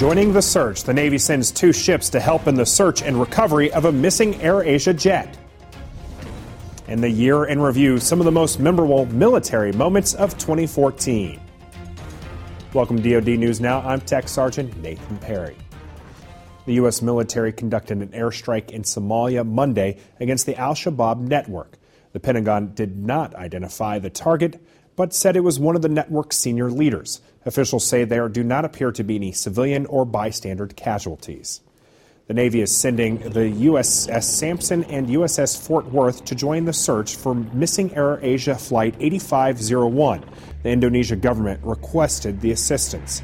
Joining the search, the Navy sends two ships to help in the search and recovery of a missing AirAsia jet. In the year in review, some of the most memorable military moments of 2014. Welcome to DoD News Now. I'm Tech Sergeant Nathan Perry. The U.S. military conducted an airstrike in Somalia Monday against the Al Shabaab network. The Pentagon did not identify the target, but said it was one of the network's senior leaders. Officials say there do not appear to be any civilian or bystander casualties. The Navy is sending the USS Sampson and USS Fort Worth to join the search for missing Air Asia Flight 8501. The Indonesia government requested the assistance.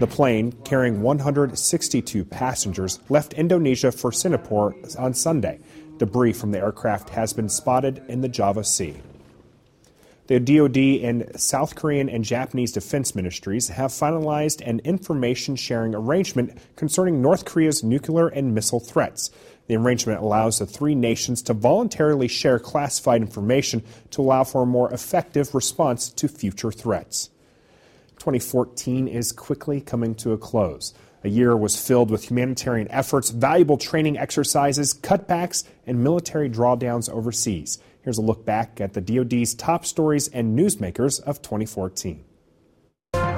The plane, carrying 162 passengers, left Indonesia for Singapore on Sunday. Debris from the aircraft has been spotted in the Java Sea. The DoD and South Korean and Japanese defense ministries have finalized an information sharing arrangement concerning North Korea's nuclear and missile threats. The arrangement allows the three nations to voluntarily share classified information to allow for a more effective response to future threats. 2014 is quickly coming to a close. A year was filled with humanitarian efforts, valuable training exercises, cutbacks, and military drawdowns overseas. Here's a look back at the DoD's top stories and newsmakers of 2014. Are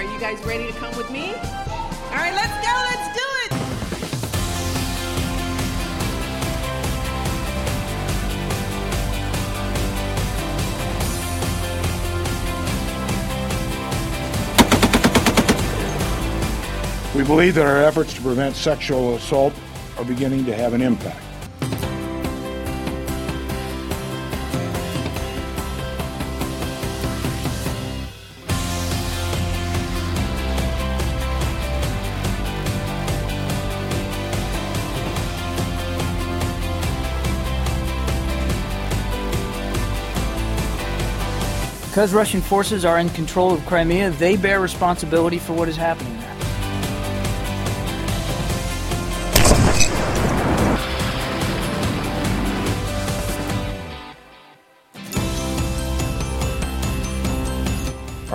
you guys ready to come with me? All right, let's go. Let's do it. We believe that our efforts to prevent sexual assault are beginning to have an impact. Because Russian forces are in control of Crimea, they bear responsibility for what is happening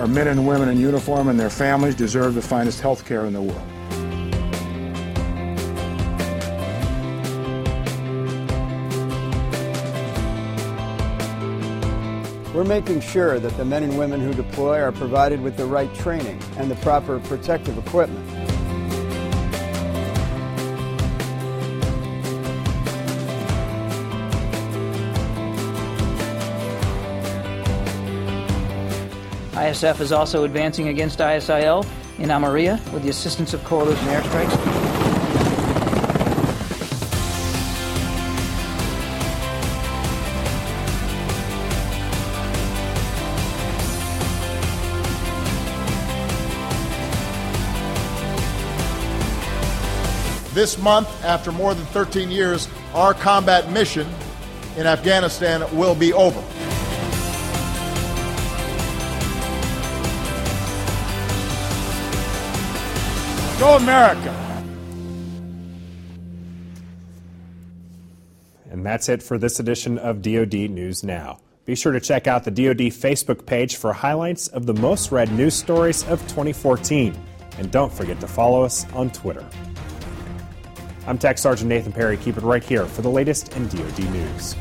Our men and women in uniform and their families deserve the finest health care in the world. We're making sure that the men and women who deploy are provided with the right training and the proper protective equipment. ISF is also advancing against ISIL in Amaria with the assistance of coalition airstrikes. This month, after more than 13 years, our combat mission in Afghanistan will be over. Go America! And that's it for this edition of DoD News Now. Be sure to check out the DoD Facebook page for highlights of the most read news stories of 2014. And don't forget to follow us on Twitter. I'm Tech Sergeant Nathan Perry. Keep it right here for the latest in DoD news.